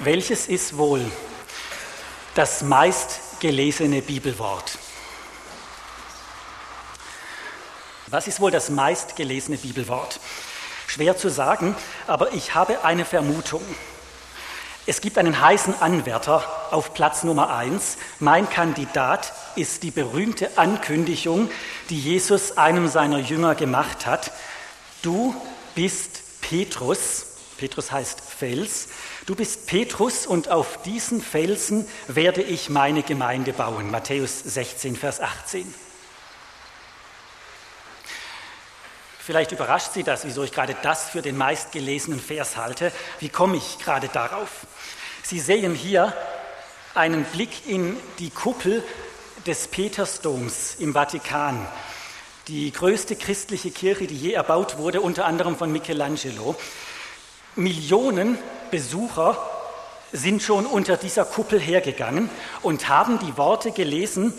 Welches ist wohl das meistgelesene Bibelwort? Was ist wohl das meistgelesene Bibelwort? Schwer zu sagen, aber ich habe eine Vermutung. Es gibt einen heißen Anwärter auf Platz Nummer eins. Mein Kandidat ist die berühmte Ankündigung, die Jesus einem seiner Jünger gemacht hat. Du bist Petrus. Petrus heißt Fels. Du bist Petrus und auf diesen Felsen werde ich meine Gemeinde bauen. Matthäus 16, Vers 18. Vielleicht überrascht Sie das, wieso ich gerade das für den meistgelesenen Vers halte. Wie komme ich gerade darauf? Sie sehen hier einen Blick in die Kuppel des Petersdoms im Vatikan, die größte christliche Kirche, die je erbaut wurde, unter anderem von Michelangelo. Millionen Besucher sind schon unter dieser Kuppel hergegangen und haben die Worte gelesen,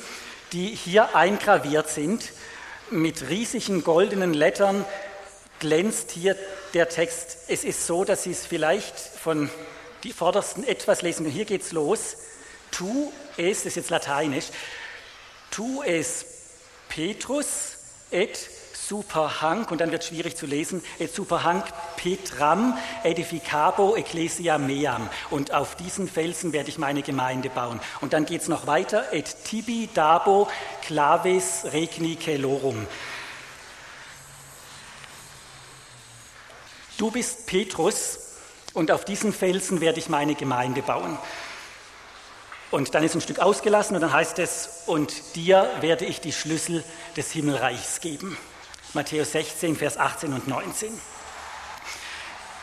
die hier eingraviert sind. Mit riesigen goldenen Lettern glänzt hier der Text. Es ist so, dass Sie es vielleicht von die vordersten etwas lesen. Hier geht es los. Tu es, das ist jetzt lateinisch, tu es Petrus et super hanc, und dann wird es schwierig zu lesen, et super hanc Petram edificabo ecclesia meam. Und auf diesen Felsen werde ich meine Gemeinde bauen. Und dann geht es noch weiter, et tibi dabo clavis regni celorum. Du bist Petrus, und auf diesen Felsen werde ich meine Gemeinde bauen. Und dann ist ein Stück ausgelassen und dann heißt es, und dir werde ich die Schlüssel des Himmelreichs geben. Matthäus 16, Vers 18 und 19.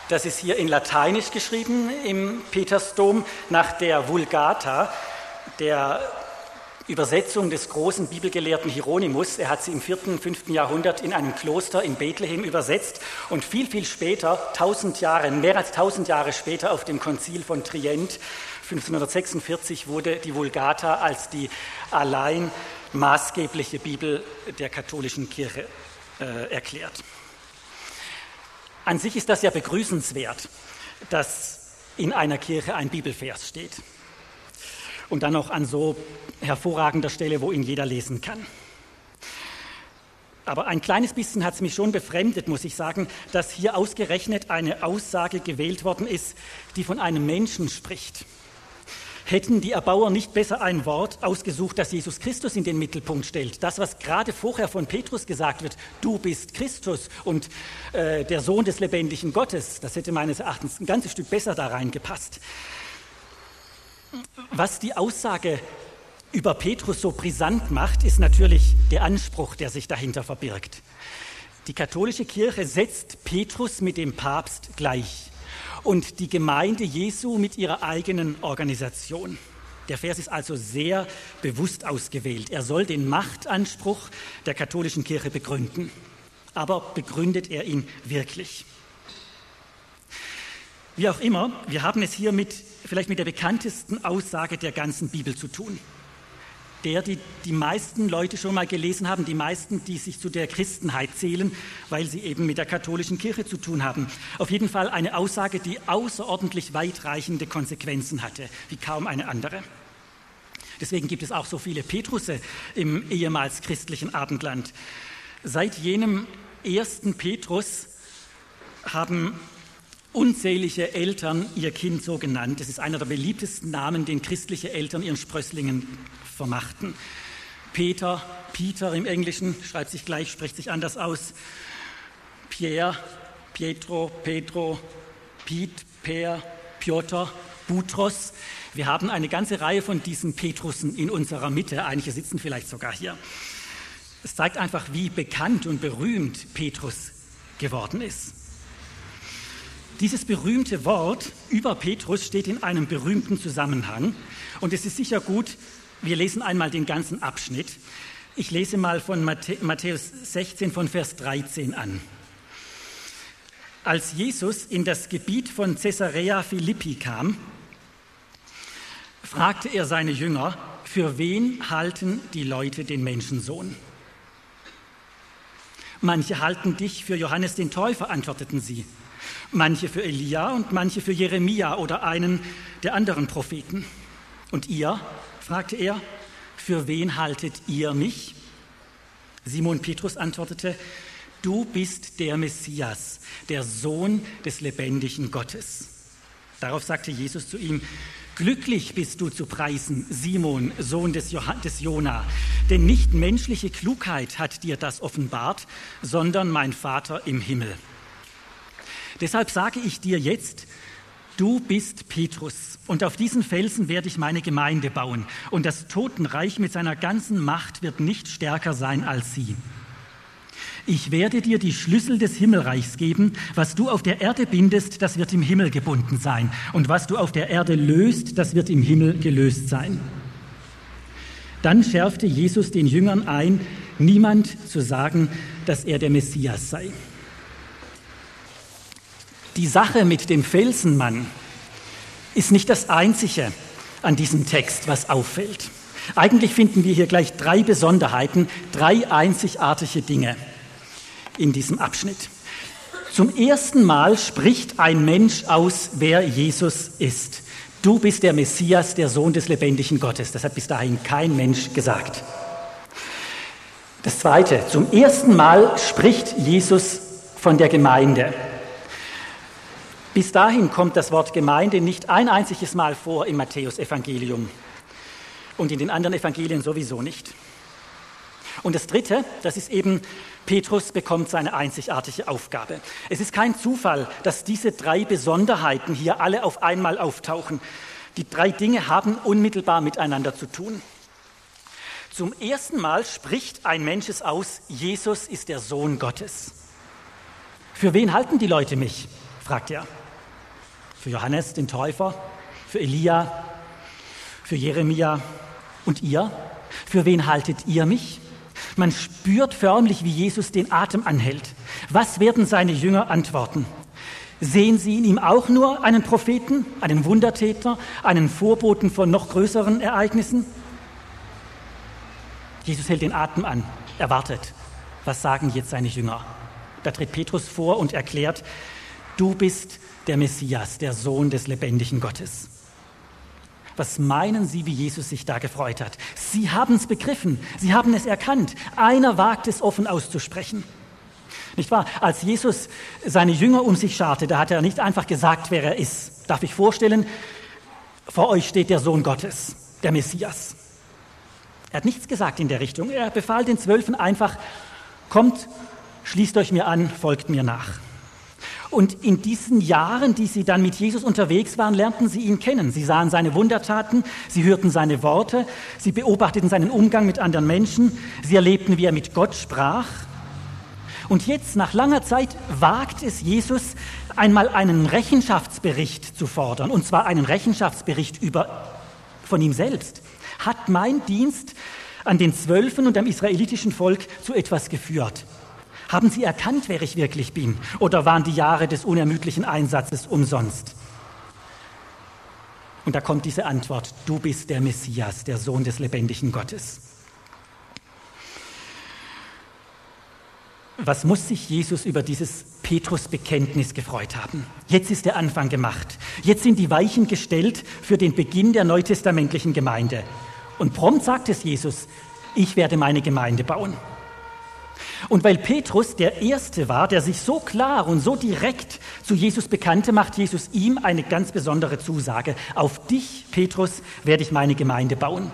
Das ist hier in Lateinisch geschrieben im Petersdom nach der Vulgata, der Übersetzung des großen Bibelgelehrten Hieronymus. Er hat sie im 4., und 5. Jahrhundert in einem Kloster in Bethlehem übersetzt und viel, viel später, tausend Jahre, mehr als tausend Jahre später auf dem Konzil von Trient, 1546, wurde die Vulgata als die allein maßgebliche Bibel der katholischen Kirche äh, erklärt. An sich ist das ja begrüßenswert, dass in einer Kirche ein Bibelvers steht und dann auch an so hervorragender Stelle, wo ihn jeder lesen kann. Aber ein kleines bisschen hat es mich schon befremdet, muss ich sagen, dass hier ausgerechnet eine Aussage gewählt worden ist, die von einem Menschen spricht. Hätten die Erbauer nicht besser ein Wort ausgesucht, das Jesus Christus in den Mittelpunkt stellt? Das, was gerade vorher von Petrus gesagt wird, du bist Christus und äh, der Sohn des lebendigen Gottes, das hätte meines Erachtens ein ganzes Stück besser da reingepasst. Was die Aussage über Petrus so brisant macht, ist natürlich der Anspruch, der sich dahinter verbirgt. Die katholische Kirche setzt Petrus mit dem Papst gleich und die Gemeinde Jesu mit ihrer eigenen Organisation. Der Vers ist also sehr bewusst ausgewählt. Er soll den Machtanspruch der katholischen Kirche begründen. Aber begründet er ihn wirklich? Wie auch immer, wir haben es hier mit, vielleicht mit der bekanntesten Aussage der ganzen Bibel zu tun. Der, die die meisten Leute schon mal gelesen haben, die meisten, die sich zu der Christenheit zählen, weil sie eben mit der katholischen Kirche zu tun haben. Auf jeden Fall eine Aussage, die außerordentlich weitreichende Konsequenzen hatte, wie kaum eine andere. Deswegen gibt es auch so viele Petrusse im ehemals christlichen Abendland. Seit jenem ersten Petrus haben unzählige Eltern ihr Kind so genannt. Es ist einer der beliebtesten Namen, den christliche Eltern ihren Sprösslingen vermachten. Peter, Peter im Englischen, schreibt sich gleich, spricht sich anders aus. Pierre, Pietro, Pedro, Piet, Per, Piotr, Butros. Wir haben eine ganze Reihe von diesen Petrussen in unserer Mitte. Einige sitzen vielleicht sogar hier. Es zeigt einfach, wie bekannt und berühmt Petrus geworden ist. Dieses berühmte Wort über Petrus steht in einem berühmten Zusammenhang und es ist sicher gut, wir lesen einmal den ganzen Abschnitt. Ich lese mal von Matthäus 16 von Vers 13 an. Als Jesus in das Gebiet von Caesarea Philippi kam, fragte er seine Jünger, für wen halten die Leute den Menschensohn? Manche halten dich für Johannes den Täufer, antworteten sie. manche für Elia und manche für Jeremia oder einen der anderen Propheten. Und ihr, fragte er, für wen haltet ihr mich? Simon Petrus antwortete, du bist der Messias, der Sohn des lebendigen Gottes. Darauf sagte Jesus zu ihm, Glücklich bist du zu preisen, Simon, Sohn des, des Jona, denn nicht menschliche Klugheit hat dir das offenbart, sondern mein Vater im Himmel. Deshalb sage ich dir jetzt, du bist Petrus, und auf diesen Felsen werde ich meine Gemeinde bauen, und das Totenreich mit seiner ganzen Macht wird nicht stärker sein als sie. Ich werde dir die Schlüssel des Himmelreichs geben. Was du auf der Erde bindest, das wird im Himmel gebunden sein. Und was du auf der Erde löst, das wird im Himmel gelöst sein. Dann schärfte Jesus den Jüngern ein, niemand zu sagen, dass er der Messias sei. Die Sache mit dem Felsenmann ist nicht das Einzige an diesem Text, was auffällt. Eigentlich finden wir hier gleich drei Besonderheiten, drei einzigartige Dinge in diesem Abschnitt. Zum ersten Mal spricht ein Mensch aus, wer Jesus ist. Du bist der Messias, der Sohn des lebendigen Gottes. Das hat bis dahin kein Mensch gesagt. Das zweite, zum ersten Mal spricht Jesus von der Gemeinde. Bis dahin kommt das Wort Gemeinde nicht ein einziges Mal vor im Matthäusevangelium und in den anderen Evangelien sowieso nicht. Und das Dritte, das ist eben, Petrus bekommt seine einzigartige Aufgabe. Es ist kein Zufall, dass diese drei Besonderheiten hier alle auf einmal auftauchen. Die drei Dinge haben unmittelbar miteinander zu tun. Zum ersten Mal spricht ein Mensch es aus, Jesus ist der Sohn Gottes. Für wen halten die Leute mich? fragt er. Für Johannes, den Täufer, für Elia, für Jeremia und ihr? Für wen haltet ihr mich? Man spürt förmlich, wie Jesus den Atem anhält. Was werden seine Jünger antworten? Sehen sie in ihm auch nur einen Propheten, einen Wundertäter, einen Vorboten von noch größeren Ereignissen? Jesus hält den Atem an, er wartet. Was sagen jetzt seine Jünger? Da tritt Petrus vor und erklärt, du bist der Messias, der Sohn des lebendigen Gottes. Was meinen Sie, wie Jesus sich da gefreut hat? Sie haben es begriffen, Sie haben es erkannt. Einer wagt es offen auszusprechen. Nicht wahr? Als Jesus seine Jünger um sich scharte, da hat er nicht einfach gesagt, wer er ist. Darf ich vorstellen, vor euch steht der Sohn Gottes, der Messias. Er hat nichts gesagt in der Richtung. Er befahl den Zwölfen einfach, kommt, schließt euch mir an, folgt mir nach. Und in diesen Jahren, die sie dann mit Jesus unterwegs waren, lernten sie ihn kennen. Sie sahen seine Wundertaten, sie hörten seine Worte, sie beobachteten seinen Umgang mit anderen Menschen, sie erlebten, wie er mit Gott sprach. Und jetzt, nach langer Zeit, wagt es Jesus, einmal einen Rechenschaftsbericht zu fordern, und zwar einen Rechenschaftsbericht über, von ihm selbst. Hat mein Dienst an den Zwölfen und am israelitischen Volk zu etwas geführt? Haben Sie erkannt, wer ich wirklich bin? Oder waren die Jahre des unermüdlichen Einsatzes umsonst? Und da kommt diese Antwort, du bist der Messias, der Sohn des lebendigen Gottes. Was muss sich Jesus über dieses Petrus-Bekenntnis gefreut haben? Jetzt ist der Anfang gemacht. Jetzt sind die Weichen gestellt für den Beginn der neutestamentlichen Gemeinde. Und prompt sagt es Jesus, ich werde meine Gemeinde bauen. Und weil Petrus der Erste war, der sich so klar und so direkt zu Jesus bekannte, macht Jesus ihm eine ganz besondere Zusage. Auf dich, Petrus, werde ich meine Gemeinde bauen.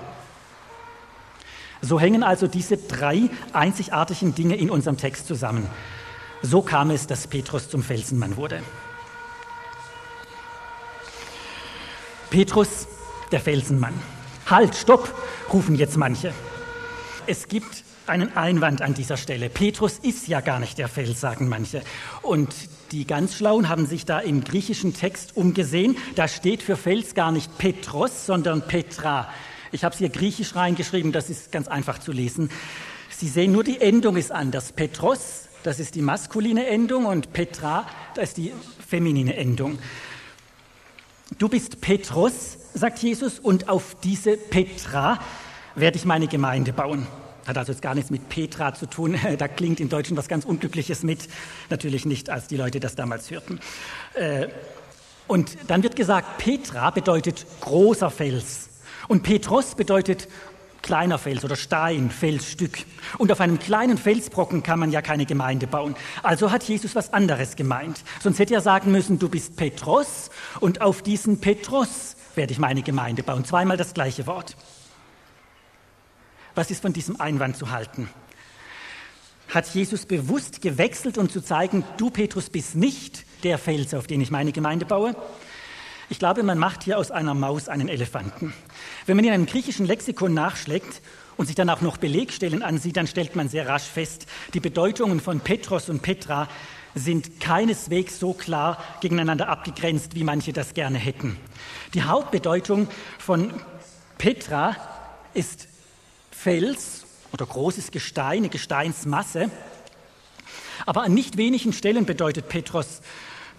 So hängen also diese drei einzigartigen Dinge in unserem Text zusammen. So kam es, dass Petrus zum Felsenmann wurde. Petrus, der Felsenmann. Halt, stopp, rufen jetzt manche. Es gibt einen Einwand an dieser Stelle. Petrus ist ja gar nicht der Fels, sagen manche. Und die ganz Schlauen haben sich da im griechischen Text umgesehen. Da steht für Fels gar nicht Petros, sondern Petra. Ich habe es hier griechisch reingeschrieben, das ist ganz einfach zu lesen. Sie sehen nur, die Endung ist anders. Petros, das ist die maskuline Endung und Petra, das ist die feminine Endung. Du bist Petrus, sagt Jesus, und auf diese Petra werde ich meine Gemeinde bauen. Hat also jetzt gar nichts mit Petra zu tun. Da klingt im Deutschen was ganz Unglückliches mit. Natürlich nicht, als die Leute das damals hörten. Äh, und dann wird gesagt, Petra bedeutet großer Fels. Und Petros bedeutet kleiner Fels oder Stein, Felsstück. Und auf einem kleinen Felsbrocken kann man ja keine Gemeinde bauen. Also hat Jesus was anderes gemeint. Sonst hätte er sagen müssen, du bist Petros und auf diesen Petros werde ich meine Gemeinde bauen. Zweimal das gleiche Wort. Was ist von diesem Einwand zu halten? Hat Jesus bewusst gewechselt, um zu zeigen, du Petrus bist nicht der Fels, auf den ich meine Gemeinde baue? Ich glaube, man macht hier aus einer Maus einen Elefanten. Wenn man in einem griechischen Lexikon nachschlägt und sich dann auch noch Belegstellen ansieht, dann stellt man sehr rasch fest, die Bedeutungen von Petros und Petra sind keineswegs so klar gegeneinander abgegrenzt, wie manche das gerne hätten. Die Hauptbedeutung von Petra ist Fels oder großes Gestein, eine Gesteinsmasse. Aber an nicht wenigen Stellen bedeutet Petros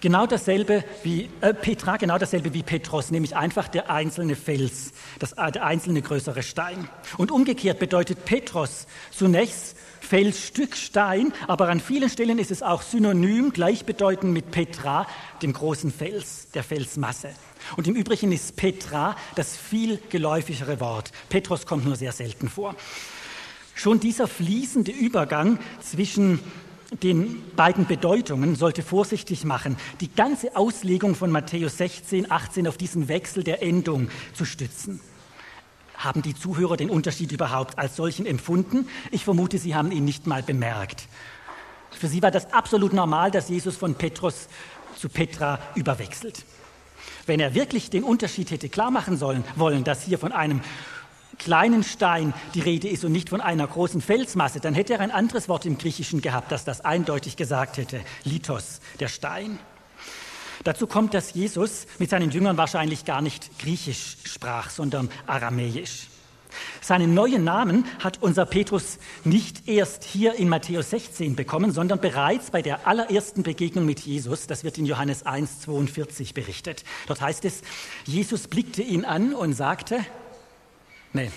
genau dasselbe wie äh, Petra, genau dasselbe wie Petros, nämlich einfach der einzelne Fels, das, äh, der einzelne größere Stein. Und umgekehrt bedeutet Petros zunächst Felsstück Stein, aber an vielen Stellen ist es auch synonym, gleichbedeutend mit Petra, dem großen Fels, der Felsmasse. Und im Übrigen ist Petra das viel geläufigere Wort. Petros kommt nur sehr selten vor. Schon dieser fließende Übergang zwischen den beiden Bedeutungen sollte vorsichtig machen, die ganze Auslegung von Matthäus 16, 18 auf diesen Wechsel der Endung zu stützen. Haben die Zuhörer den Unterschied überhaupt als solchen empfunden? Ich vermute, sie haben ihn nicht mal bemerkt. Für sie war das absolut normal, dass Jesus von Petrus zu Petra überwechselt. Wenn er wirklich den Unterschied hätte klar machen sollen, wollen, dass hier von einem kleinen Stein die Rede ist und nicht von einer großen Felsmasse, dann hätte er ein anderes Wort im Griechischen gehabt, das das eindeutig gesagt hätte. Lithos, der Stein. Dazu kommt, dass Jesus mit seinen Jüngern wahrscheinlich gar nicht Griechisch sprach, sondern Aramäisch. Seinen neuen Namen hat unser Petrus nicht erst hier in Matthäus 16 bekommen, sondern bereits bei der allerersten Begegnung mit Jesus. Das wird in Johannes 1, 42 berichtet. Dort heißt es, Jesus blickte ihn an und sagte, nee,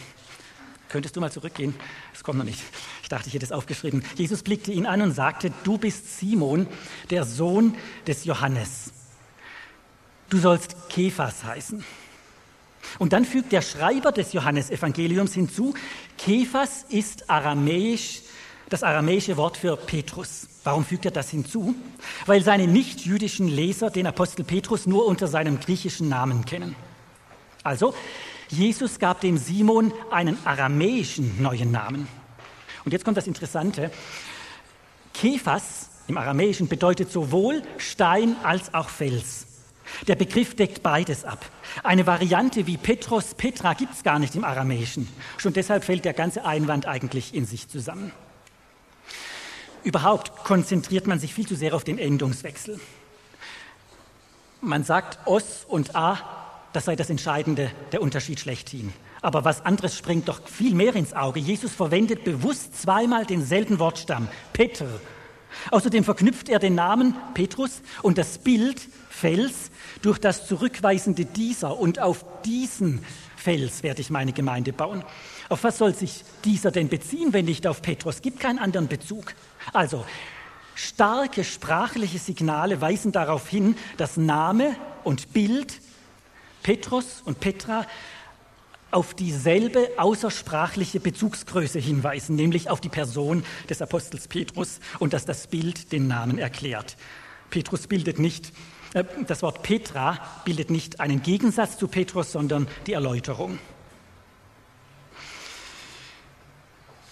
könntest du mal zurückgehen? Es kommt noch nicht. Ich dachte, ich hätte es aufgeschrieben. Jesus blickte ihn an und sagte, du bist Simon, der Sohn des Johannes. Du sollst Kephas heißen. Und dann fügt der Schreiber des Johannesevangeliums hinzu, Kephas ist aramäisch, das aramäische Wort für Petrus. Warum fügt er das hinzu? Weil seine nichtjüdischen Leser den Apostel Petrus nur unter seinem griechischen Namen kennen. Also, Jesus gab dem Simon einen aramäischen neuen Namen. Und jetzt kommt das Interessante. Kephas im Aramäischen bedeutet sowohl Stein als auch Fels. Der Begriff deckt beides ab. Eine Variante wie Petros, Petra gibt es gar nicht im Aramäischen. Schon deshalb fällt der ganze Einwand eigentlich in sich zusammen. Überhaupt konzentriert man sich viel zu sehr auf den Endungswechsel. Man sagt Os und A, das sei das Entscheidende, der Unterschied schlechthin. Aber was anderes springt doch viel mehr ins Auge. Jesus verwendet bewusst zweimal denselben Wortstamm, Peter. Außerdem verknüpft er den Namen Petrus und das Bild Fels durch das zurückweisende dieser und auf diesen Fels werde ich meine Gemeinde bauen. Auf was soll sich dieser denn beziehen, wenn nicht auf Petrus? Gibt keinen anderen Bezug. Also, starke sprachliche Signale weisen darauf hin, dass Name und Bild Petrus und Petra auf dieselbe außersprachliche Bezugsgröße hinweisen, nämlich auf die Person des Apostels Petrus und dass das Bild den Namen erklärt. Petrus bildet nicht äh, das Wort Petra bildet nicht einen Gegensatz zu Petrus, sondern die Erläuterung.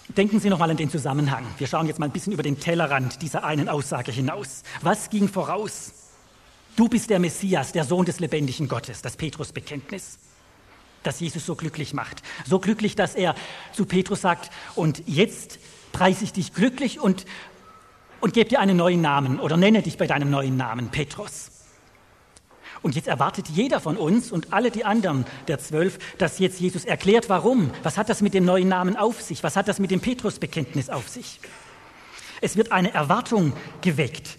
Denken Sie nochmal an den Zusammenhang. Wir schauen jetzt mal ein bisschen über den Tellerrand dieser einen Aussage hinaus. Was ging voraus? Du bist der Messias, der Sohn des lebendigen Gottes, das Petrus-Bekenntnis, das Jesus so glücklich macht. So glücklich, dass er zu Petrus sagt, und jetzt preise ich dich glücklich und, und gebe dir einen neuen Namen oder nenne dich bei deinem neuen Namen, Petrus. Und jetzt erwartet jeder von uns und alle die anderen der zwölf, dass jetzt Jesus erklärt, warum. Was hat das mit dem neuen Namen auf sich? Was hat das mit dem Petrusbekenntnis auf sich? Es wird eine Erwartung geweckt.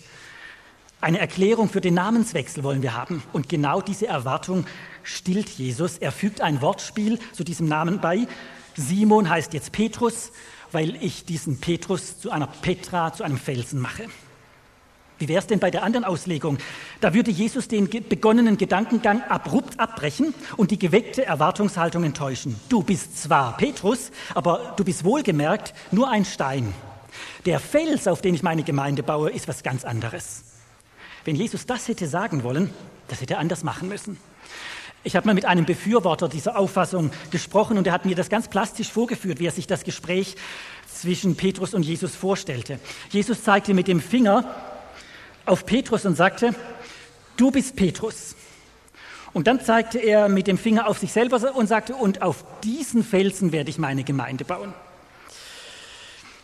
Eine Erklärung für den Namenswechsel wollen wir haben. Und genau diese Erwartung stillt Jesus. Er fügt ein Wortspiel zu diesem Namen bei. Simon heißt jetzt Petrus, weil ich diesen Petrus zu einer Petra, zu einem Felsen mache. Wie wäre es denn bei der anderen Auslegung? Da würde Jesus den begonnenen Gedankengang abrupt abbrechen und die geweckte Erwartungshaltung enttäuschen. Du bist zwar Petrus, aber du bist wohlgemerkt nur ein Stein. Der Fels, auf den ich meine Gemeinde baue, ist was ganz anderes. Wenn Jesus das hätte sagen wollen, das hätte er anders machen müssen. Ich habe mal mit einem Befürworter dieser Auffassung gesprochen und er hat mir das ganz plastisch vorgeführt, wie er sich das Gespräch zwischen Petrus und Jesus vorstellte. Jesus zeigte mit dem Finger auf Petrus und sagte, du bist Petrus. Und dann zeigte er mit dem Finger auf sich selber und sagte, und auf diesen Felsen werde ich meine Gemeinde bauen.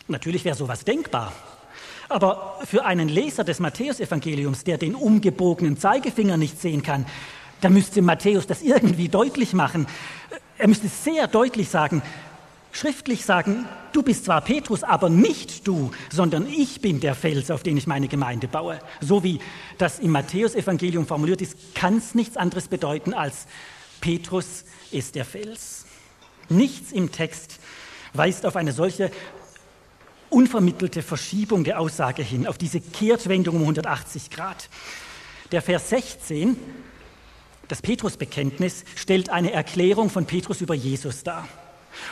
Natürlich wäre sowas denkbar. Aber für einen Leser des Matthäusevangeliums, der den umgebogenen Zeigefinger nicht sehen kann, da müsste Matthäus das irgendwie deutlich machen. Er müsste sehr deutlich sagen, schriftlich sagen, du bist zwar Petrus, aber nicht du, sondern ich bin der Fels, auf den ich meine Gemeinde baue. So wie das im Matthäusevangelium formuliert ist, kann es nichts anderes bedeuten als Petrus ist der Fels. Nichts im Text weist auf eine solche unvermittelte Verschiebung der Aussage hin, auf diese Kehrtwendung um 180 Grad. Der Vers 16, das Petrusbekenntnis, stellt eine Erklärung von Petrus über Jesus dar.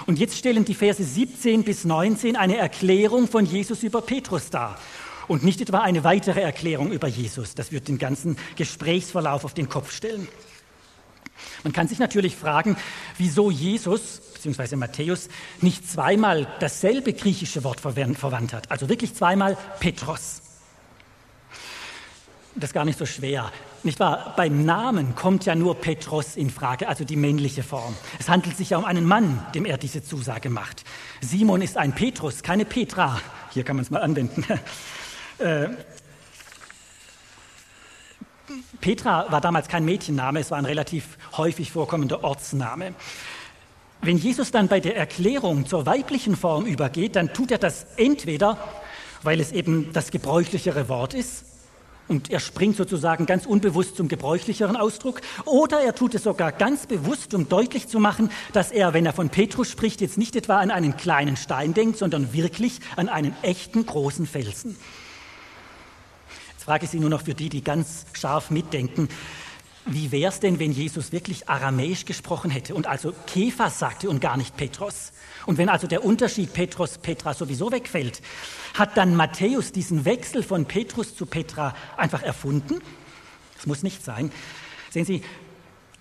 Und jetzt stellen die Verse 17 bis 19 eine Erklärung von Jesus über Petrus dar. Und nicht etwa eine weitere Erklärung über Jesus. Das wird den ganzen Gesprächsverlauf auf den Kopf stellen. Man kann sich natürlich fragen, wieso Jesus bzw. Matthäus nicht zweimal dasselbe griechische Wort verwandt hat. Also wirklich zweimal Petros. Das ist gar nicht so schwer. Nicht wahr? Beim Namen kommt ja nur Petros in Frage, also die männliche Form. Es handelt sich ja um einen Mann, dem er diese Zusage macht. Simon ist ein Petrus, keine Petra. Hier kann man es mal anwenden. Äh, Petra war damals kein Mädchenname, es war ein relativ häufig vorkommender Ortsname. Wenn Jesus dann bei der Erklärung zur weiblichen Form übergeht, dann tut er das entweder, weil es eben das gebräuchlichere Wort ist, und er springt sozusagen ganz unbewusst zum gebräuchlicheren Ausdruck. Oder er tut es sogar ganz bewusst, um deutlich zu machen, dass er, wenn er von Petrus spricht, jetzt nicht etwa an einen kleinen Stein denkt, sondern wirklich an einen echten großen Felsen. Jetzt frage ich Sie nur noch für die, die ganz scharf mitdenken. Wie wäre es denn, wenn Jesus wirklich aramäisch gesprochen hätte und also Kephas sagte und gar nicht Petros? Und wenn also der Unterschied Petros, Petra sowieso wegfällt, hat dann Matthäus diesen Wechsel von Petrus zu Petra einfach erfunden? Das muss nicht sein. Sehen Sie,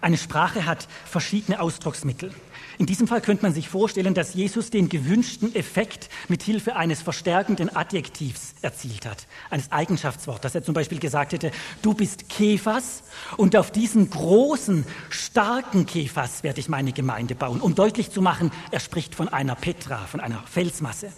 eine Sprache hat verschiedene Ausdrucksmittel. In diesem Fall könnte man sich vorstellen, dass Jesus den gewünschten Effekt mit Hilfe eines verstärkenden Adjektivs erzielt hat, eines Eigenschaftswortes, dass er zum Beispiel gesagt hätte, du bist Kephas und auf diesen großen, starken Kephas werde ich meine Gemeinde bauen, um deutlich zu machen, er spricht von einer Petra, von einer Felsmasse.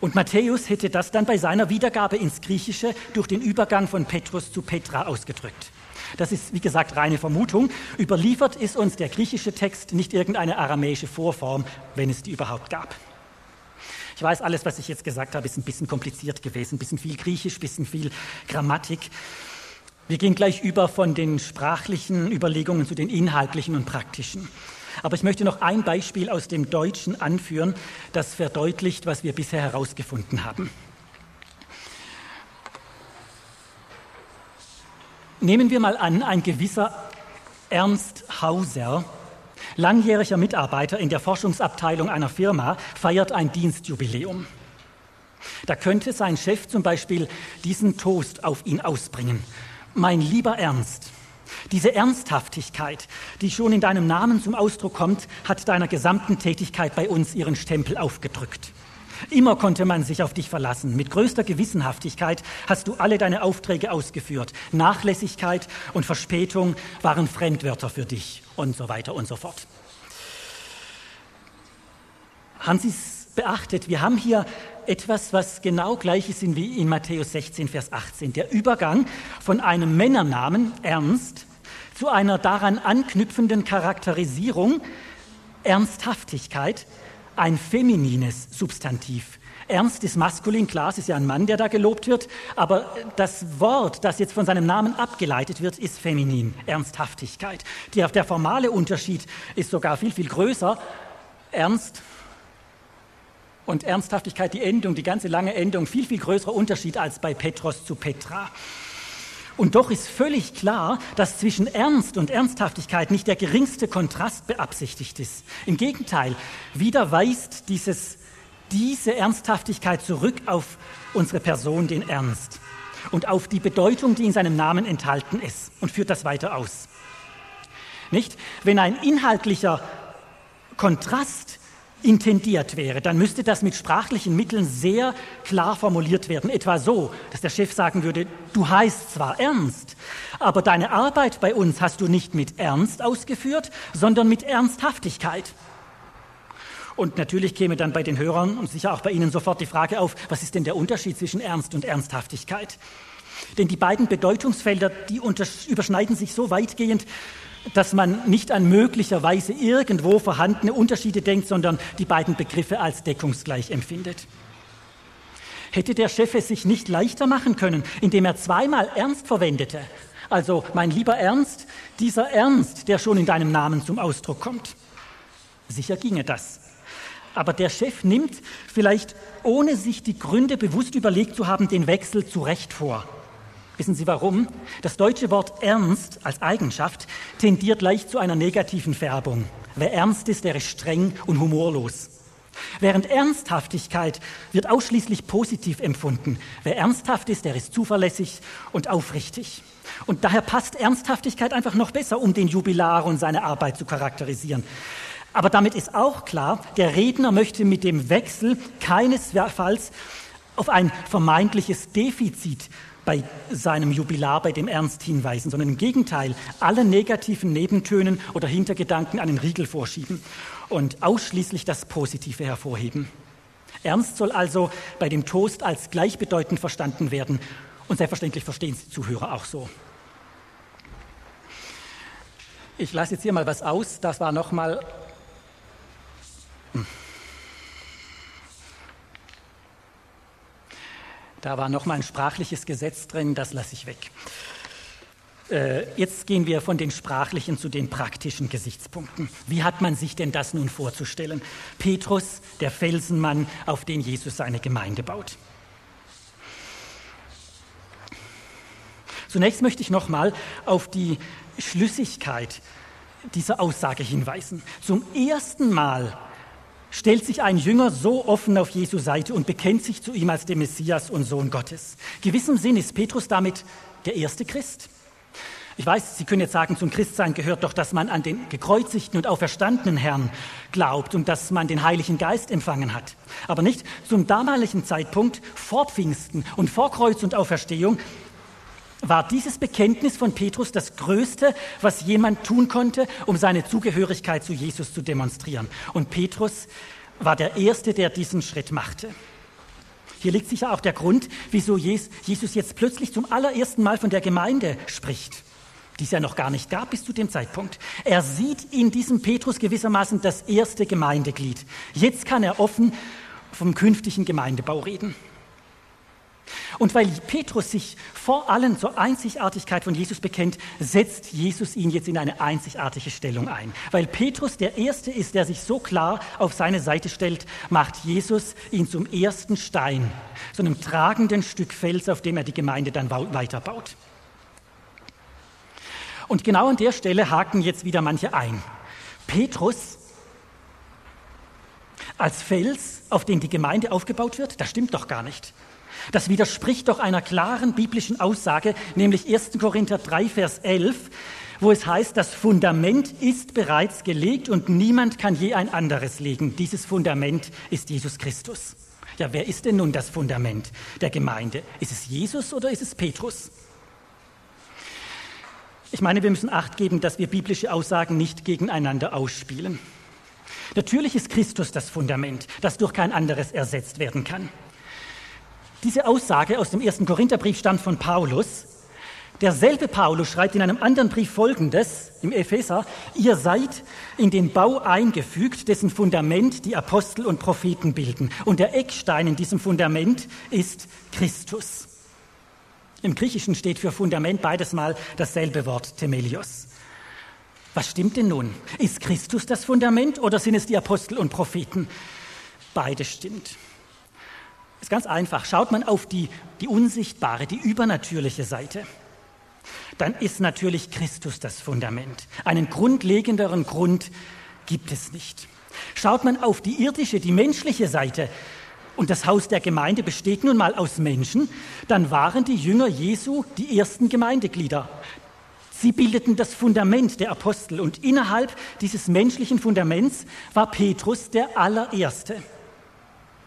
Und Matthäus hätte das dann bei seiner Wiedergabe ins Griechische durch den Übergang von Petrus zu Petra ausgedrückt. Das ist, wie gesagt, reine Vermutung. Überliefert ist uns der griechische Text nicht irgendeine aramäische Vorform, wenn es die überhaupt gab. Ich weiß, alles, was ich jetzt gesagt habe, ist ein bisschen kompliziert gewesen, ein bisschen viel Griechisch, ein bisschen viel Grammatik. Wir gehen gleich über von den sprachlichen Überlegungen zu den inhaltlichen und praktischen. Aber ich möchte noch ein Beispiel aus dem Deutschen anführen, das verdeutlicht, was wir bisher herausgefunden haben. Nehmen wir mal an, ein gewisser Ernst Hauser, langjähriger Mitarbeiter in der Forschungsabteilung einer Firma, feiert ein Dienstjubiläum. Da könnte sein Chef zum Beispiel diesen Toast auf ihn ausbringen. Mein lieber Ernst, diese Ernsthaftigkeit, die schon in deinem Namen zum Ausdruck kommt, hat deiner gesamten Tätigkeit bei uns ihren Stempel aufgedrückt. Immer konnte man sich auf dich verlassen. Mit größter Gewissenhaftigkeit hast du alle deine Aufträge ausgeführt. Nachlässigkeit und Verspätung waren Fremdwörter für dich und so weiter und so fort. Haben Sie es beachtet? Wir haben hier etwas, was genau gleich ist wie in Matthäus 16, Vers 18. Der Übergang von einem Männernamen, Ernst, zu einer daran anknüpfenden Charakterisierung, Ernsthaftigkeit, ein feminines Substantiv. Ernst ist maskulin, klar, es ist ja ein Mann, der da gelobt wird, aber das Wort, das jetzt von seinem Namen abgeleitet wird, ist feminin, Ernsthaftigkeit. Der, der formale Unterschied ist sogar viel, viel größer. Ernst Und Ernsthaftigkeit, die Endung, die ganze lange Endung, viel, viel größerer Unterschied als bei Petros zu Petra. Und doch ist völlig klar, dass zwischen Ernst und Ernsthaftigkeit nicht der geringste Kontrast beabsichtigt ist. Im Gegenteil, wieder weist dieses, diese Ernsthaftigkeit zurück auf unsere Person, den Ernst, und auf die Bedeutung, die in seinem Namen enthalten ist, und führt das weiter aus. Nicht? Wenn ein inhaltlicher Kontrast intendiert wäre, dann müsste das mit sprachlichen Mitteln sehr klar formuliert werden. Etwa so, dass der Chef sagen würde, du heißt zwar Ernst, aber deine Arbeit bei uns hast du nicht mit Ernst ausgeführt, sondern mit Ernsthaftigkeit. Und natürlich käme dann bei den Hörern und sicher auch bei Ihnen sofort die Frage auf, was ist denn der Unterschied zwischen Ernst und Ernsthaftigkeit? Denn die beiden Bedeutungsfelder, die überschneiden sich so weitgehend, dass man nicht an möglicherweise irgendwo vorhandene Unterschiede denkt, sondern die beiden Begriffe als deckungsgleich empfindet. Hätte der Chef es sich nicht leichter machen können, indem er zweimal Ernst verwendete? Also, mein lieber Ernst, dieser Ernst, der schon in deinem Namen zum Ausdruck kommt. Sicher ginge das. Aber der Chef nimmt vielleicht, ohne sich die Gründe bewusst überlegt zu haben, den Wechsel zurecht vor. Wissen Sie warum? Das deutsche Wort ernst als Eigenschaft tendiert leicht zu einer negativen Färbung. Wer ernst ist, ist streng und humorlos. Während Ernsthaftigkeit wird ausschließlich positiv empfunden. Wer ernsthaft ist, der ist zuverlässig und aufrichtig. Und daher passt Ernsthaftigkeit einfach noch besser, um den Jubilar und seine Arbeit zu charakterisieren. Aber damit ist auch klar, der Redner möchte mit dem Wechsel keinesfalls auf ein vermeintliches Defizit bei seinem Jubilar, bei dem Ernst hinweisen, sondern im Gegenteil alle negativen Nebentönen oder Hintergedanken einen Riegel vorschieben und ausschließlich das Positive hervorheben. Ernst soll also bei dem Toast als gleichbedeutend verstanden werden und selbstverständlich verstehen Sie Zuhörer auch so. Ich lasse jetzt hier mal was aus, das war nochmal. Hm. Da war noch mal ein sprachliches Gesetz drin, das lasse ich weg. Äh, jetzt gehen wir von den sprachlichen zu den praktischen Gesichtspunkten. Wie hat man sich denn das nun vorzustellen? Petrus, der Felsenmann, auf den Jesus seine Gemeinde baut. Zunächst möchte ich noch mal auf die Schlüssigkeit dieser Aussage hinweisen. Zum ersten Mal stellt sich ein Jünger so offen auf Jesu Seite und bekennt sich zu ihm als dem Messias und Sohn Gottes. Gewissem Sinn ist Petrus damit der erste Christ. Ich weiß, Sie können jetzt sagen, zum Christsein gehört doch, dass man an den gekreuzigten und auferstandenen Herrn glaubt und dass man den Heiligen Geist empfangen hat. Aber nicht zum damaligen Zeitpunkt vor Pfingsten und vor Kreuz und Auferstehung war dieses Bekenntnis von Petrus das Größte, was jemand tun konnte, um seine Zugehörigkeit zu Jesus zu demonstrieren. Und Petrus war der Erste, der diesen Schritt machte. Hier liegt sicher auch der Grund, wieso Jesus jetzt plötzlich zum allerersten Mal von der Gemeinde spricht, die es ja noch gar nicht gab bis zu dem Zeitpunkt. Er sieht in diesem Petrus gewissermaßen das erste Gemeindeglied. Jetzt kann er offen vom künftigen Gemeindebau reden. Und weil Petrus sich vor allem zur Einzigartigkeit von Jesus bekennt, setzt Jesus ihn jetzt in eine einzigartige Stellung ein. Weil Petrus der Erste ist, der sich so klar auf seine Seite stellt, macht Jesus ihn zum ersten Stein, so einem tragenden Stück Fels, auf dem er die Gemeinde dann weiterbaut. Und genau an der Stelle haken jetzt wieder manche ein. Petrus als Fels, auf den die Gemeinde aufgebaut wird, das stimmt doch gar nicht. Das widerspricht doch einer klaren biblischen Aussage, nämlich 1. Korinther 3, Vers 11, wo es heißt, das Fundament ist bereits gelegt und niemand kann je ein anderes legen. Dieses Fundament ist Jesus Christus. Ja, wer ist denn nun das Fundament der Gemeinde? Ist es Jesus oder ist es Petrus? Ich meine, wir müssen acht geben, dass wir biblische Aussagen nicht gegeneinander ausspielen. Natürlich ist Christus das Fundament, das durch kein anderes ersetzt werden kann. Diese Aussage aus dem ersten Korintherbrief stammt von Paulus. Derselbe Paulus schreibt in einem anderen Brief Folgendes im Epheser, ihr seid in den Bau eingefügt, dessen Fundament die Apostel und Propheten bilden. Und der Eckstein in diesem Fundament ist Christus. Im Griechischen steht für Fundament beides mal dasselbe Wort, Themelios. Was stimmt denn nun? Ist Christus das Fundament oder sind es die Apostel und Propheten? beides stimmt. Ist ganz einfach. Schaut man auf die, die unsichtbare, die übernatürliche Seite, dann ist natürlich Christus das Fundament. Einen grundlegenderen Grund gibt es nicht. Schaut man auf die irdische, die menschliche Seite, und das Haus der Gemeinde besteht nun mal aus Menschen, dann waren die Jünger Jesu die ersten Gemeindeglieder. Sie bildeten das Fundament der Apostel und innerhalb dieses menschlichen Fundaments war Petrus der allererste.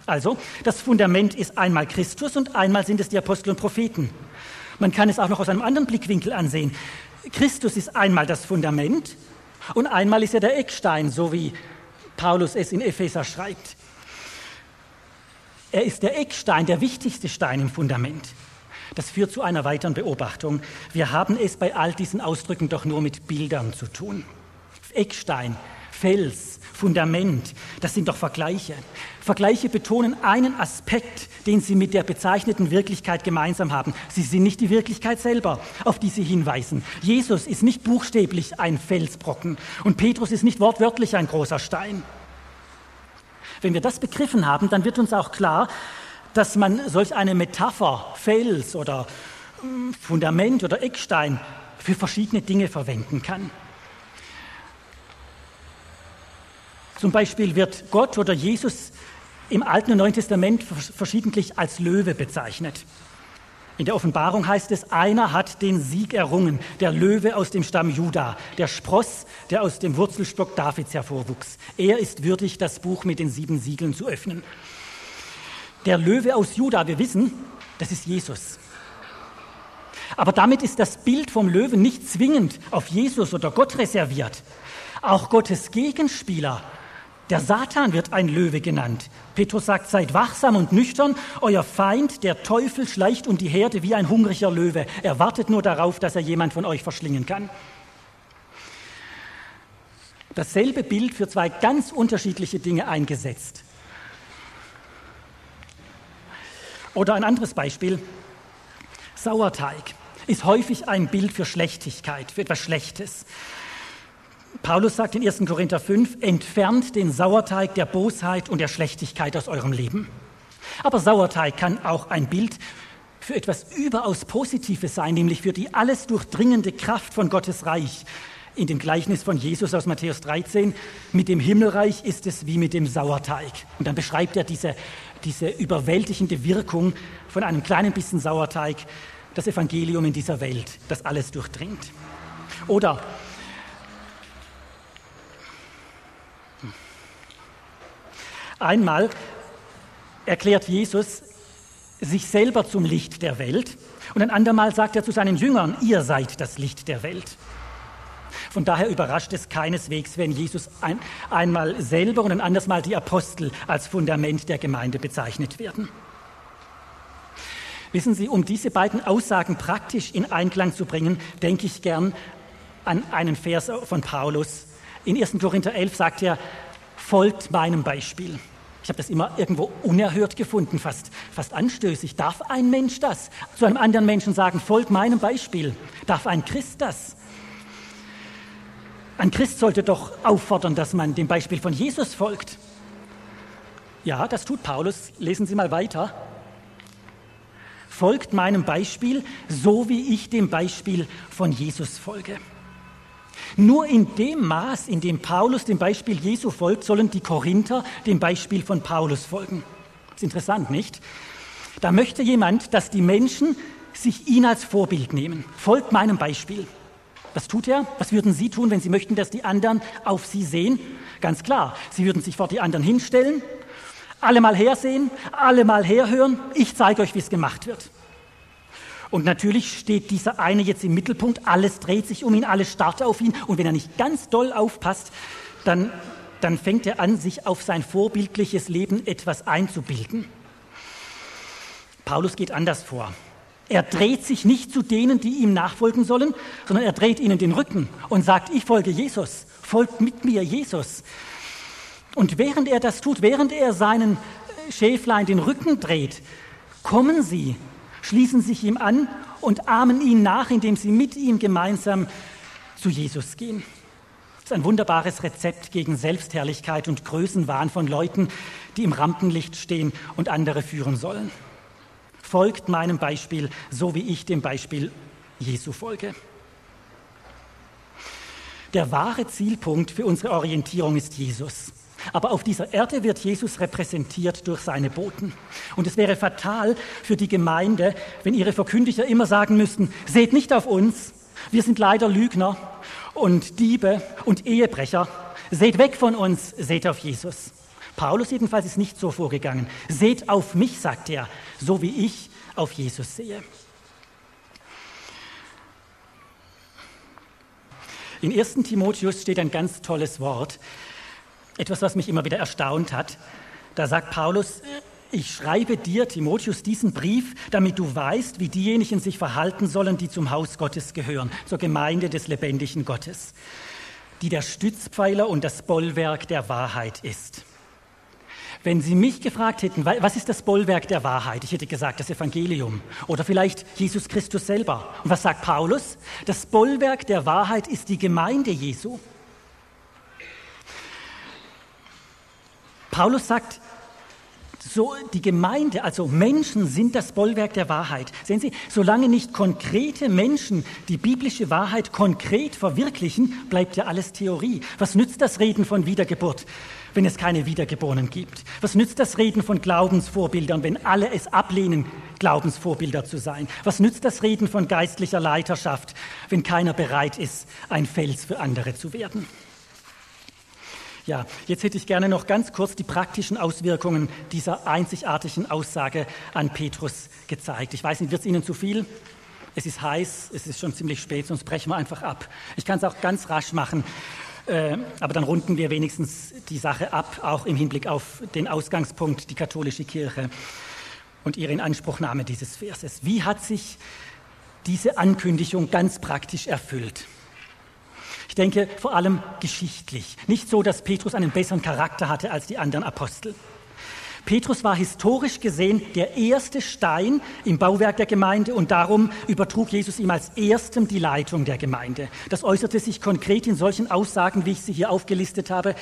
Also, das Fundament ist einmal Christus und einmal sind es die Apostel und Propheten. Man kann es auch noch aus einem anderen Blickwinkel ansehen. Christus ist einmal das Fundament und einmal ist er der Eckstein, so wie Paulus es in Epheser schreibt. Er ist der Eckstein, der wichtigste Stein im Fundament. Das führt zu einer weiteren Beobachtung. Wir haben es bei all diesen Ausdrücken doch nur mit Bildern zu tun. Eckstein, Fels, Fundament, das sind doch Vergleiche. Vergleiche betonen einen Aspekt, den sie mit der bezeichneten Wirklichkeit gemeinsam haben. Sie sind nicht die Wirklichkeit selber, auf die sie hinweisen. Jesus ist nicht buchstäblich ein Felsbrocken und Petrus ist nicht wortwörtlich ein großer Stein. Wenn wir das begriffen haben, dann wird uns auch klar, dass man solch eine Metapher, Fels oder hm, Fundament oder Eckstein für verschiedene Dinge verwenden kann. Zum Beispiel wird Gott oder Jesus im Alten und Neuen Testament verschiedentlich als Löwe bezeichnet. In der Offenbarung heißt es, einer hat den Sieg errungen, der Löwe aus dem Stamm Juda, der Spross, der aus dem Wurzelstock Davids hervorwuchs. Er ist würdig, das Buch mit den sieben Siegeln zu öffnen. Der Löwe aus Juda, wir wissen, das ist Jesus. Aber damit ist das Bild vom Löwen nicht zwingend auf Jesus oder Gott reserviert. Auch Gottes Gegenspieler, der Satan wird ein Löwe genannt. Petrus sagt, seid wachsam und nüchtern. Euer Feind, der Teufel, schleicht um die Herde wie ein hungriger Löwe. Er wartet nur darauf, dass er jemand von euch verschlingen kann. Dasselbe Bild für zwei ganz unterschiedliche Dinge eingesetzt. Oder ein anderes Beispiel. Sauerteig ist häufig ein Bild für Schlechtigkeit, für etwas Schlechtes. Paulus sagt in 1. Korinther 5, entfernt den Sauerteig der Bosheit und der Schlechtigkeit aus eurem Leben. Aber Sauerteig kann auch ein Bild für etwas überaus Positives sein, nämlich für die alles durchdringende Kraft von Gottes Reich. In dem Gleichnis von Jesus aus Matthäus 13, mit dem Himmelreich ist es wie mit dem Sauerteig. Und dann beschreibt er diese, diese überwältigende Wirkung von einem kleinen bisschen Sauerteig, das Evangelium in dieser Welt, das alles durchdringt. Oder Einmal erklärt Jesus sich selber zum Licht der Welt und ein andermal sagt er zu seinen Jüngern, ihr seid das Licht der Welt. Von daher überrascht es keineswegs, wenn Jesus ein, einmal selber und ein anderes Mal die Apostel als Fundament der Gemeinde bezeichnet werden. Wissen Sie, um diese beiden Aussagen praktisch in Einklang zu bringen, denke ich gern an einen Vers von Paulus. In 1. Korinther 11 sagt er, folgt meinem Beispiel. Ich habe das immer irgendwo unerhört gefunden, fast, fast anstößig. Darf ein Mensch das? Zu einem anderen Menschen sagen, folgt meinem Beispiel. Darf ein Christ das? Ein Christ sollte doch auffordern, dass man dem Beispiel von Jesus folgt. Ja, das tut Paulus. Lesen Sie mal weiter. Folgt meinem Beispiel, so wie ich dem Beispiel von Jesus folge. Nur in dem Maß, in dem Paulus dem Beispiel Jesu folgt, sollen die Korinther dem Beispiel von Paulus folgen. Ist interessant, nicht? Da möchte jemand, dass die Menschen sich ihn als Vorbild nehmen. Folgt meinem Beispiel. Was tut er? Was würden Sie tun, wenn Sie möchten, dass die anderen auf Sie sehen? Ganz klar, Sie würden sich vor die anderen hinstellen, alle mal hersehen, alle mal herhören. Ich zeige euch, wie es gemacht wird. Und natürlich steht dieser eine jetzt im Mittelpunkt, alles dreht sich um ihn, alles starrt auf ihn. Und wenn er nicht ganz doll aufpasst, dann, dann fängt er an, sich auf sein vorbildliches Leben etwas einzubilden. Paulus geht anders vor. Er dreht sich nicht zu denen, die ihm nachfolgen sollen, sondern er dreht ihnen den Rücken und sagt, ich folge Jesus, folgt mit mir Jesus. Und während er das tut, während er seinen Schäflein den Rücken dreht, kommen sie schließen sich ihm an und ahmen ihn nach, indem sie mit ihm gemeinsam zu Jesus gehen. ist ein wunderbares Rezept gegen Selbstherrlichkeit und Größenwahn von Leuten, die im Rampenlicht stehen und andere führen sollen. Folgt meinem Beispiel, so wie ich dem Beispiel Jesu folge. Der wahre Zielpunkt für unsere Orientierung ist Jesus. Aber auf dieser Erde wird Jesus repräsentiert durch seine Boten. Und es wäre fatal für die Gemeinde, wenn ihre Verkündiger immer sagen müssten, seht nicht auf uns, wir sind leider Lügner und Diebe und Ehebrecher. Seht weg von uns, seht auf Jesus. Paulus jedenfalls ist nicht so vorgegangen. Seht auf mich, sagt er, so wie ich auf Jesus sehe. In 1. Timotheus steht ein ganz tolles Wort, etwas, was mich immer wieder erstaunt hat. Da sagt Paulus, ich schreibe dir, Timotheus, diesen Brief, damit du weißt, wie diejenigen sich verhalten sollen, die zum Haus Gottes gehören, zur Gemeinde des lebendigen Gottes, die der Stützpfeiler und das Bollwerk der Wahrheit ist. Wenn Sie mich gefragt hätten, was ist das Bollwerk der Wahrheit? Ich hätte gesagt, das Evangelium oder vielleicht Jesus Christus selber. Und was sagt Paulus? Das Bollwerk der Wahrheit ist die Gemeinde Jesu. Paulus sagt, so die Gemeinde, also Menschen sind das Bollwerk der Wahrheit. Sehen Sie, solange nicht konkrete Menschen die biblische Wahrheit konkret verwirklichen, bleibt ja alles Theorie. Was nützt das Reden von Wiedergeburt, wenn es keine Wiedergeborenen gibt? Was nützt das Reden von Glaubensvorbildern, wenn alle es ablehnen, Glaubensvorbilder zu sein? Was nützt das Reden von geistlicher Leiterschaft, wenn keiner bereit ist, ein Fels für andere zu werden? Ja, jetzt hätte ich gerne noch ganz kurz die praktischen Auswirkungen dieser einzigartigen Aussage an Petrus gezeigt. Ich weiß nicht, wird es Ihnen zu viel? Es ist heiß, es ist schon ziemlich spät, sonst brechen wir einfach ab. Ich kann es auch ganz rasch machen, äh, aber dann runden wir wenigstens die Sache ab, auch im Hinblick auf den Ausgangspunkt, die katholische Kirche und ihre Inanspruchnahme dieses Verses. Wie hat sich diese Ankündigung ganz praktisch erfüllt? Ich denke vor allem geschichtlich. Nicht so, dass Petrus einen besseren Charakter hatte als die anderen Apostel. Petrus war historisch gesehen der erste Stein im Bauwerk der Gemeinde und darum übertrug Jesus ihm als erstem die Leitung der Gemeinde. Das äußerte sich konkret in solchen Aussagen, wie ich sie hier aufgelistet habe,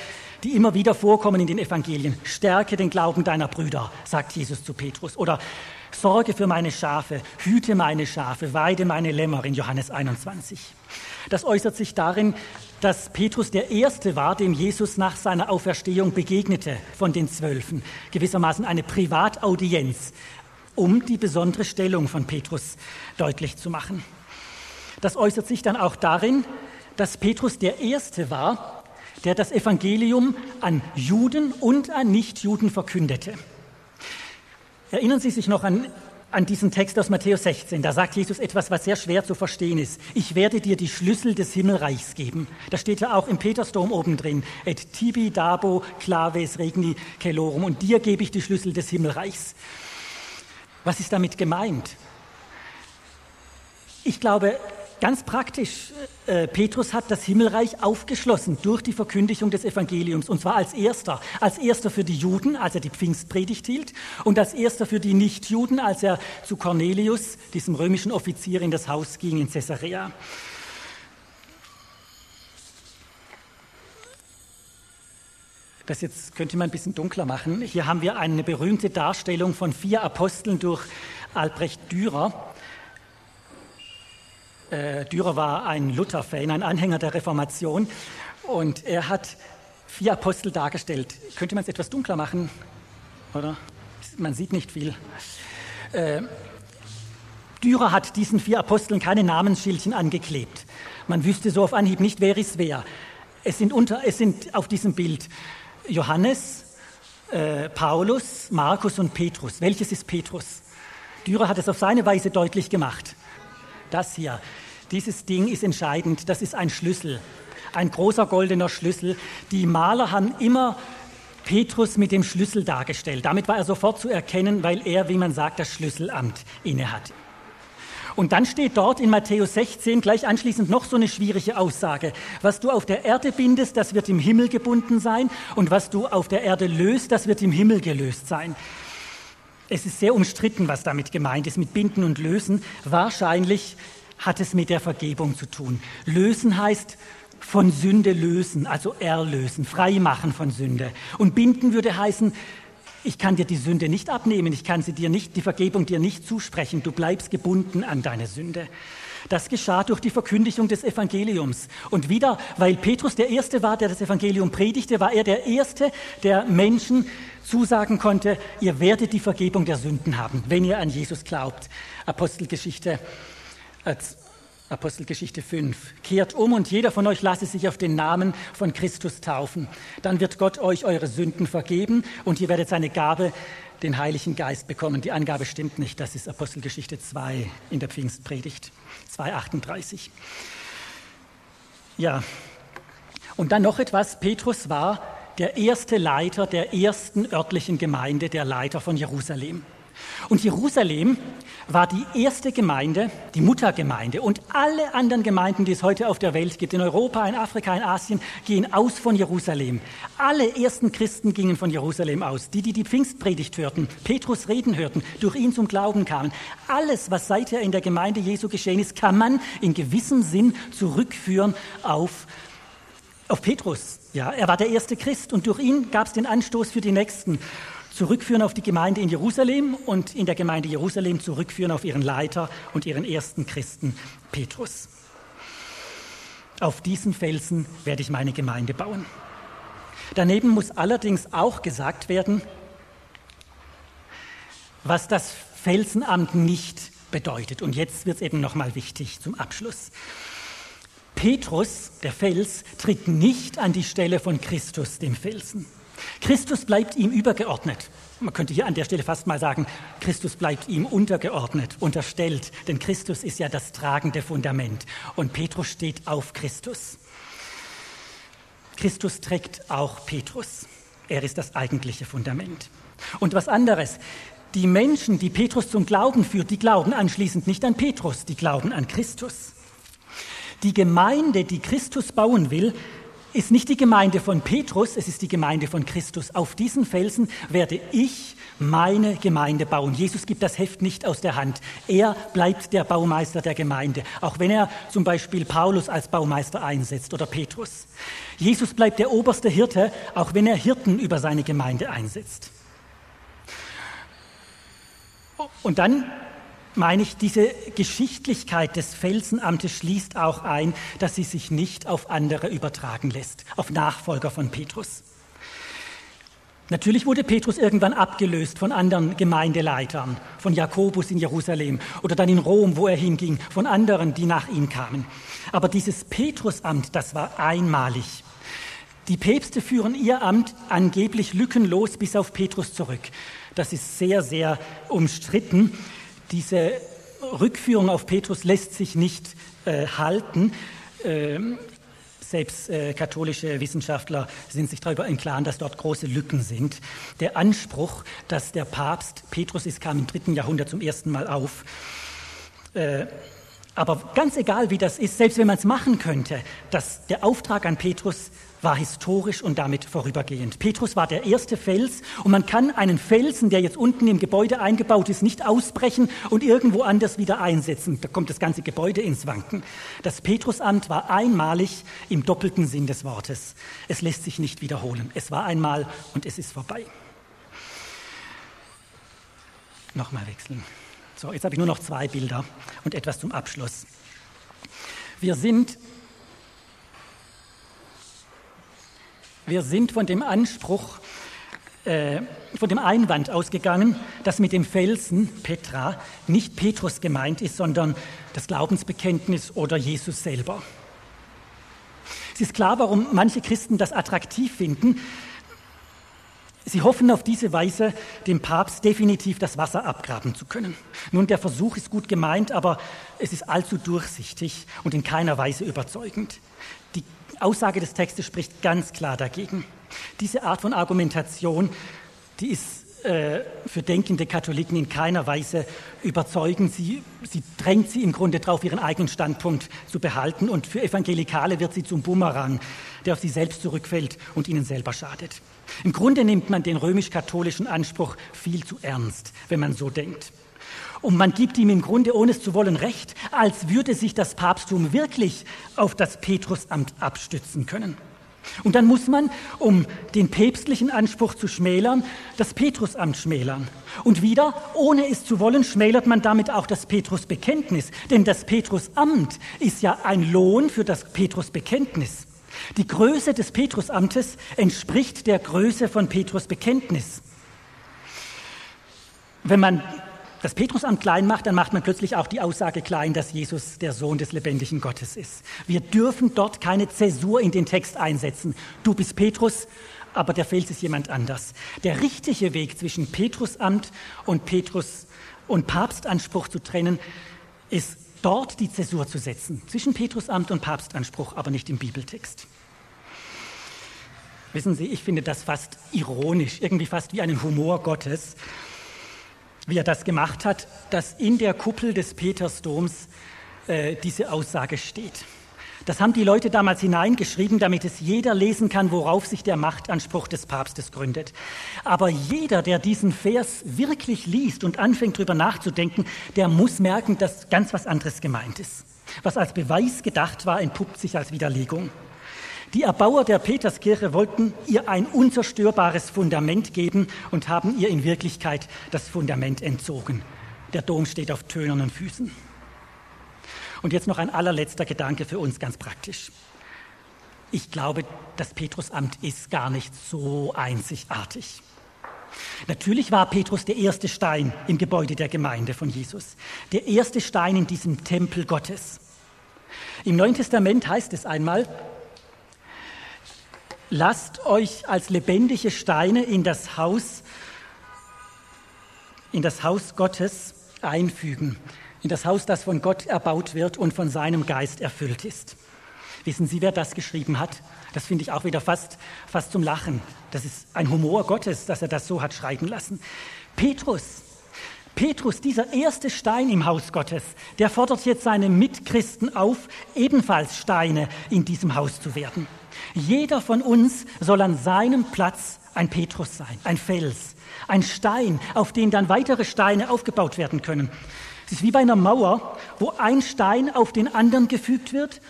die immer wieder vorkommen in den Evangelien. Stärke den Glauben deiner Brüder, sagt Jesus zu Petrus. Oder Sorge für meine Schafe, hüte meine Schafe, weide meine Lämmer in Johannes 21. Das äußert sich darin, dass Petrus der Erste war, dem Jesus nach seiner Auferstehung begegnete von den Zwölfen. Gewissermaßen eine Privataudienz, um die besondere Stellung von Petrus deutlich zu machen. Das äußert sich dann auch darin, dass Petrus der Erste war, der das Evangelium an Juden und an Nichtjuden verkündete. Erinnern Sie sich noch an an diesen Text aus Matthäus 16. Da sagt Jesus etwas, was sehr schwer zu verstehen ist. Ich werde dir die Schlüssel des Himmelreichs geben. Da steht ja auch im Petersdom oben drin. Et tibi dabo claves regni celorum. Und dir gebe ich die Schlüssel des Himmelreichs. Was ist damit gemeint? Ich glaube, Ganz praktisch, äh, Petrus hat das Himmelreich aufgeschlossen durch die Verkündigung des Evangeliums, und zwar als erster. Als erster für die Juden, als er die Pfingstpredigt hielt, und als erster für die Nichtjuden, als er zu Cornelius, diesem römischen Offizier, in das Haus ging in Caesarea. Das jetzt könnte man ein bisschen dunkler machen. Hier haben wir eine berühmte Darstellung von vier Aposteln durch Albrecht Dürer. Äh, Dürer war ein Luther-Fan, ein Anhänger der Reformation und er hat vier Apostel dargestellt. Könnte man es etwas dunkler machen? Oder? Man sieht nicht viel. Äh, Dürer hat diesen vier Aposteln keine Namensschildchen angeklebt. Man wüsste so auf Anhieb nicht, wer ist wer. Es sind, unter, es sind auf diesem Bild Johannes, äh, Paulus, Markus und Petrus. Welches ist Petrus? Dürer hat es auf seine Weise deutlich gemacht. Das hier, dieses Ding ist entscheidend, das ist ein Schlüssel, ein großer goldener Schlüssel. Die Maler haben immer Petrus mit dem Schlüssel dargestellt. Damit war er sofort zu erkennen, weil er, wie man sagt, das Schlüsselamt innehat. Und dann steht dort in Matthäus 16 gleich anschließend noch so eine schwierige Aussage. Was du auf der Erde bindest, das wird im Himmel gebunden sein. Und was du auf der Erde löst, das wird im Himmel gelöst sein. Es ist sehr umstritten, was damit gemeint ist, mit Binden und Lösen. Wahrscheinlich hat es mit der Vergebung zu tun. Lösen heißt von Sünde lösen, also erlösen, frei machen von Sünde. Und binden würde heißen, ich kann dir die Sünde nicht abnehmen, ich kann sie dir nicht, die Vergebung dir nicht zusprechen, du bleibst gebunden an deine Sünde. Das geschah durch die Verkündigung des Evangeliums. Und wieder, weil Petrus der Erste war, der das Evangelium predigte, war er der Erste, der Menschen zusagen konnte, ihr werdet die Vergebung der Sünden haben, wenn ihr an Jesus glaubt. Apostelgeschichte, Apostelgeschichte 5. Kehrt um und jeder von euch lasse sich auf den Namen von Christus taufen. Dann wird Gott euch eure Sünden vergeben und ihr werdet seine Gabe, den Heiligen Geist, bekommen. Die Angabe stimmt nicht. Das ist Apostelgeschichte 2 in der Pfingstpredigt. 2,38. Ja, und dann noch etwas. Petrus war der erste Leiter der ersten örtlichen Gemeinde, der Leiter von Jerusalem. Und Jerusalem war die erste Gemeinde, die Muttergemeinde. Und alle anderen Gemeinden, die es heute auf der Welt gibt, in Europa, in Afrika, in Asien, gehen aus von Jerusalem. Alle ersten Christen gingen von Jerusalem aus. Die, die die Pfingstpredigt hörten, Petrus reden hörten, durch ihn zum Glauben kamen. Alles, was seither in der Gemeinde Jesu geschehen ist, kann man in gewissem Sinn zurückführen auf, auf Petrus. Ja, er war der erste Christ und durch ihn gab es den Anstoß für die Nächsten zurückführen auf die Gemeinde in Jerusalem und in der Gemeinde Jerusalem zurückführen auf ihren Leiter und ihren ersten Christen Petrus. Auf diesen Felsen werde ich meine Gemeinde bauen. Daneben muss allerdings auch gesagt werden, was das Felsenamt nicht bedeutet. Und jetzt wird es eben nochmal wichtig zum Abschluss. Petrus, der Fels, tritt nicht an die Stelle von Christus, dem Felsen. Christus bleibt ihm übergeordnet. Man könnte hier an der Stelle fast mal sagen, Christus bleibt ihm untergeordnet, unterstellt, denn Christus ist ja das tragende Fundament und Petrus steht auf Christus. Christus trägt auch Petrus. Er ist das eigentliche Fundament. Und was anderes, die Menschen, die Petrus zum Glauben führt, die glauben anschließend nicht an Petrus, die glauben an Christus. Die Gemeinde, die Christus bauen will, ist nicht die Gemeinde von Petrus, es ist die Gemeinde von Christus. Auf diesen Felsen werde ich meine Gemeinde bauen. Jesus gibt das Heft nicht aus der Hand. Er bleibt der Baumeister der Gemeinde, auch wenn er zum Beispiel Paulus als Baumeister einsetzt oder Petrus. Jesus bleibt der oberste Hirte, auch wenn er Hirten über seine Gemeinde einsetzt. Und dann meine ich, diese Geschichtlichkeit des Felsenamtes schließt auch ein, dass sie sich nicht auf andere übertragen lässt, auf Nachfolger von Petrus. Natürlich wurde Petrus irgendwann abgelöst von anderen Gemeindeleitern, von Jakobus in Jerusalem oder dann in Rom, wo er hinging, von anderen, die nach ihm kamen. Aber dieses Petrusamt, das war einmalig. Die Päpste führen ihr Amt angeblich lückenlos bis auf Petrus zurück. Das ist sehr, sehr umstritten. Diese Rückführung auf Petrus lässt sich nicht äh, halten. Ähm, selbst äh, katholische Wissenschaftler sind sich darüber im Klaren, dass dort große Lücken sind. Der Anspruch, dass der Papst Petrus ist, kam im dritten Jahrhundert zum ersten Mal auf. Äh, aber ganz egal, wie das ist, selbst wenn man es machen könnte, dass der Auftrag an Petrus war historisch und damit vorübergehend. Petrus war der erste Fels und man kann einen Felsen, der jetzt unten im Gebäude eingebaut ist, nicht ausbrechen und irgendwo anders wieder einsetzen. Da kommt das ganze Gebäude ins Wanken. Das Petrusamt war einmalig im doppelten Sinn des Wortes. Es lässt sich nicht wiederholen. Es war einmal und es ist vorbei. Nochmal wechseln. So, jetzt habe ich nur noch zwei Bilder und etwas zum Abschluss. Wir sind Wir sind von dem Anspruch, äh, von dem Einwand ausgegangen, dass mit dem Felsen Petra nicht Petrus gemeint ist, sondern das Glaubensbekenntnis oder Jesus selber. Es ist klar, warum manche Christen das attraktiv finden. Sie hoffen auf diese Weise, dem Papst definitiv das Wasser abgraben zu können. Nun, der Versuch ist gut gemeint, aber es ist allzu durchsichtig und in keiner Weise überzeugend. Aussage des Textes spricht ganz klar dagegen. Diese Art von Argumentation, die ist äh, für denkende Katholiken in keiner Weise überzeugend. Sie, sie drängt sie im Grunde darauf, ihren eigenen Standpunkt zu behalten. Und für Evangelikale wird sie zum Bumerang, der auf sie selbst zurückfällt und ihnen selber schadet. Im Grunde nimmt man den römisch-katholischen Anspruch viel zu ernst, wenn man so denkt. Und man gibt ihm im Grunde, ohne es zu wollen, recht, als würde sich das Papsttum wirklich auf das Petrusamt abstützen können. Und dann muss man, um den päpstlichen Anspruch zu schmälern, das Petrusamt schmälern. Und wieder, ohne es zu wollen, schmälert man damit auch das Petrusbekenntnis. Denn das Petrusamt ist ja ein Lohn für das Petrusbekenntnis. Die Größe des Petrusamtes entspricht der Größe von Petrusbekenntnis. Wenn man das Petrusamt klein macht, dann macht man plötzlich auch die Aussage klein, dass Jesus der Sohn des lebendigen Gottes ist. Wir dürfen dort keine Zäsur in den Text einsetzen. Du bist Petrus, aber der Fels ist jemand anders. Der richtige Weg zwischen Petrusamt und Petrus und Papstanspruch zu trennen, ist dort die Zäsur zu setzen. Zwischen Petrusamt und Papstanspruch, aber nicht im Bibeltext. Wissen Sie, ich finde das fast ironisch, irgendwie fast wie einen Humor Gottes wie er das gemacht hat, dass in der Kuppel des Petersdoms äh, diese Aussage steht. Das haben die Leute damals hineingeschrieben, damit es jeder lesen kann, worauf sich der Machtanspruch des Papstes gründet. Aber jeder, der diesen Vers wirklich liest und anfängt darüber nachzudenken, der muss merken, dass ganz was anderes gemeint ist. Was als Beweis gedacht war, entpuppt sich als Widerlegung. Die Erbauer der Peterskirche wollten ihr ein unzerstörbares Fundament geben und haben ihr in Wirklichkeit das Fundament entzogen. Der Dom steht auf tönernen Füßen. Und jetzt noch ein allerletzter Gedanke für uns ganz praktisch. Ich glaube, das Petrusamt ist gar nicht so einzigartig. Natürlich war Petrus der erste Stein im Gebäude der Gemeinde von Jesus, der erste Stein in diesem Tempel Gottes. Im Neuen Testament heißt es einmal, lasst euch als lebendige Steine in das Haus, in das Haus Gottes einfügen, in das Haus, das von Gott erbaut wird und von seinem Geist erfüllt ist. Wissen Sie, wer das geschrieben hat? Das finde ich auch wieder fast, fast zum Lachen. Das ist ein Humor Gottes, dass er das so hat schreiben lassen. Petrus, Petrus, dieser erste Stein im Haus Gottes, der fordert jetzt seine Mitchristen auf, ebenfalls Steine in diesem Haus zu werden. Jeder von uns soll an seinem Platz ein Petrus sein, ein Fels, ein Stein, auf den dann weitere Steine aufgebaut werden können. Es ist wie bei einer Mauer, wo ein Stein auf den anderen gefügt wird.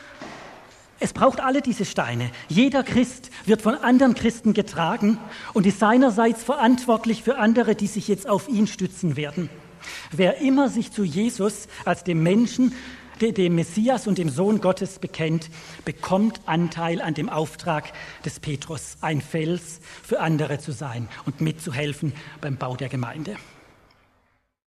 Es braucht alle diese Steine. Jeder Christ wird von anderen Christen getragen und ist seinerseits verantwortlich für andere, die sich jetzt auf ihn stützen werden. Wer immer sich zu Jesus als dem Menschen dem Messias und dem Sohn Gottes bekennt, bekommt Anteil an dem Auftrag des Petrus, ein Fels für andere zu sein und mitzuhelfen beim Bau der Gemeinde.